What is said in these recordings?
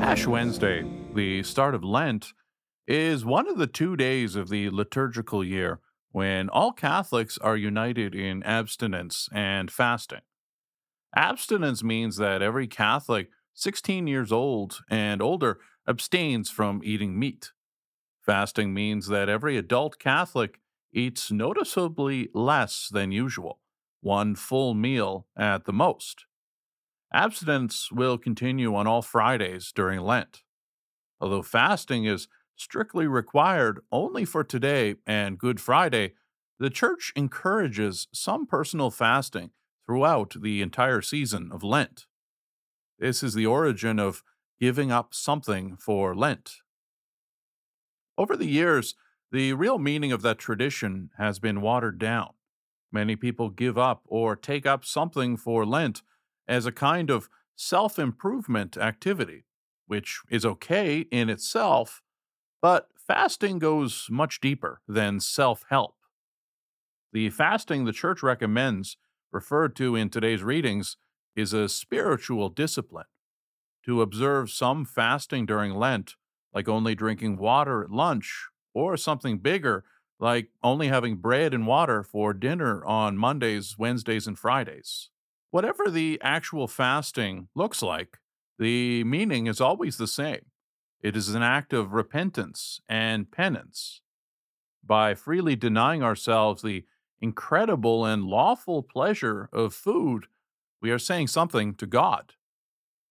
Ash Wednesday, the start of Lent, is one of the two days of the liturgical year when all Catholics are united in abstinence and fasting. Abstinence means that every Catholic 16 years old and older abstains from eating meat. Fasting means that every adult Catholic eats noticeably less than usual, one full meal at the most. Abstinence will continue on all Fridays during Lent. Although fasting is strictly required only for today and Good Friday, the Church encourages some personal fasting throughout the entire season of Lent. This is the origin of giving up something for Lent. Over the years, the real meaning of that tradition has been watered down. Many people give up or take up something for Lent as a kind of self improvement activity, which is okay in itself, but fasting goes much deeper than self help. The fasting the church recommends, referred to in today's readings, is a spiritual discipline. To observe some fasting during Lent, like only drinking water at lunch, or something bigger, like only having bread and water for dinner on Mondays, Wednesdays, and Fridays. Whatever the actual fasting looks like, the meaning is always the same. It is an act of repentance and penance. By freely denying ourselves the incredible and lawful pleasure of food, we are saying something to God.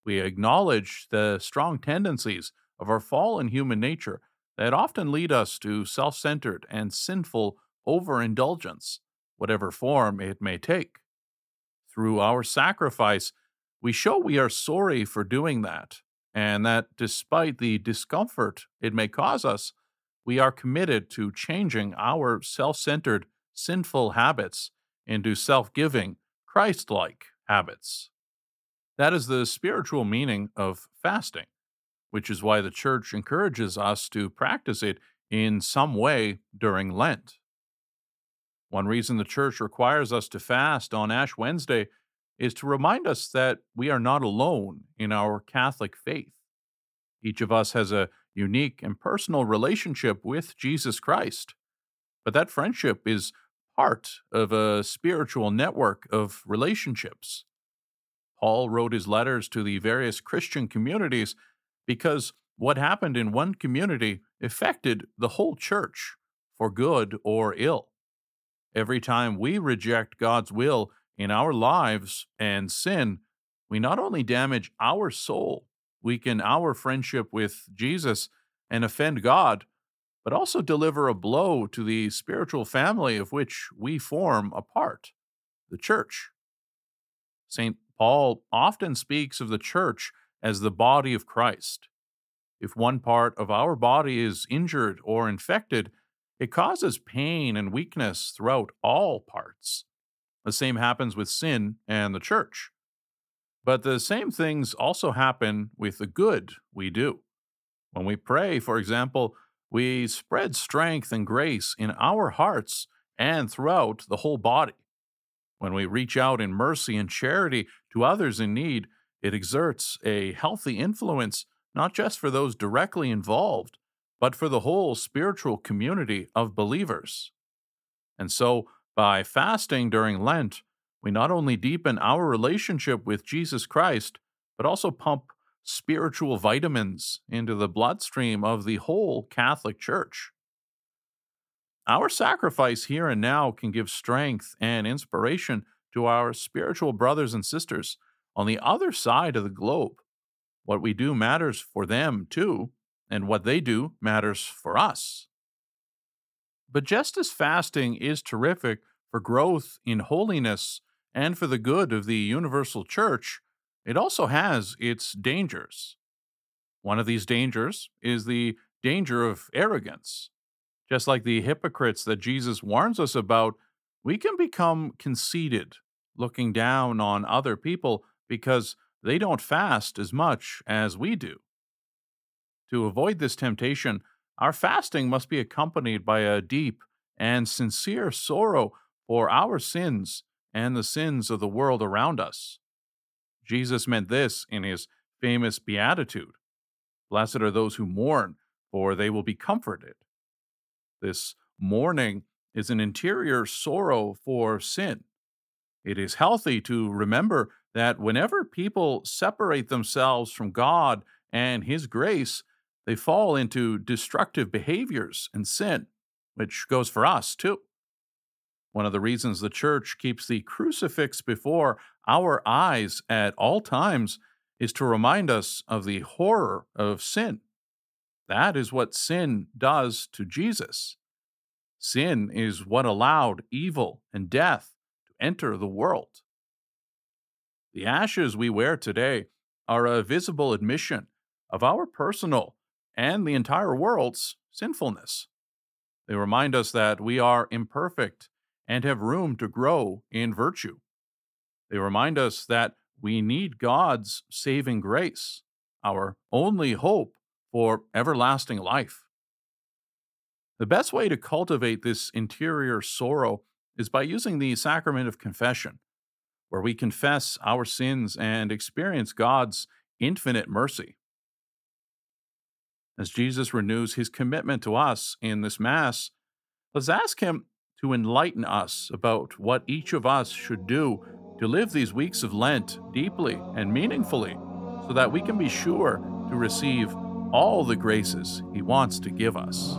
We acknowledge the strong tendencies of our fallen human nature that often lead us to self centered and sinful overindulgence, whatever form it may take. Through our sacrifice, we show we are sorry for doing that, and that despite the discomfort it may cause us, we are committed to changing our self centered, sinful habits into self giving, Christ like habits. That is the spiritual meaning of fasting, which is why the church encourages us to practice it in some way during Lent. One reason the church requires us to fast on Ash Wednesday is to remind us that we are not alone in our Catholic faith. Each of us has a unique and personal relationship with Jesus Christ, but that friendship is part of a spiritual network of relationships. Paul wrote his letters to the various Christian communities because what happened in one community affected the whole church for good or ill. Every time we reject God's will in our lives and sin, we not only damage our soul, weaken our friendship with Jesus, and offend God, but also deliver a blow to the spiritual family of which we form a part, the church. St. Paul often speaks of the church as the body of Christ. If one part of our body is injured or infected, it causes pain and weakness throughout all parts. The same happens with sin and the church. But the same things also happen with the good we do. When we pray, for example, we spread strength and grace in our hearts and throughout the whole body. When we reach out in mercy and charity to others in need, it exerts a healthy influence not just for those directly involved, but for the whole spiritual community of believers. And so, by fasting during Lent, we not only deepen our relationship with Jesus Christ, but also pump spiritual vitamins into the bloodstream of the whole Catholic Church. Our sacrifice here and now can give strength and inspiration to our spiritual brothers and sisters on the other side of the globe. What we do matters for them too, and what they do matters for us. But just as fasting is terrific for growth in holiness and for the good of the universal church, it also has its dangers. One of these dangers is the danger of arrogance. Just like the hypocrites that Jesus warns us about, we can become conceited, looking down on other people because they don't fast as much as we do. To avoid this temptation, our fasting must be accompanied by a deep and sincere sorrow for our sins and the sins of the world around us. Jesus meant this in his famous beatitude Blessed are those who mourn, for they will be comforted. This mourning is an interior sorrow for sin. It is healthy to remember that whenever people separate themselves from God and His grace, they fall into destructive behaviors and sin, which goes for us too. One of the reasons the church keeps the crucifix before our eyes at all times is to remind us of the horror of sin. That is what sin does to Jesus. Sin is what allowed evil and death to enter the world. The ashes we wear today are a visible admission of our personal and the entire world's sinfulness. They remind us that we are imperfect and have room to grow in virtue. They remind us that we need God's saving grace, our only hope for everlasting life. The best way to cultivate this interior sorrow is by using the sacrament of confession, where we confess our sins and experience God's infinite mercy. As Jesus renews his commitment to us in this Mass, let's ask him to enlighten us about what each of us should do to live these weeks of Lent deeply and meaningfully so that we can be sure to receive all the graces he wants to give us.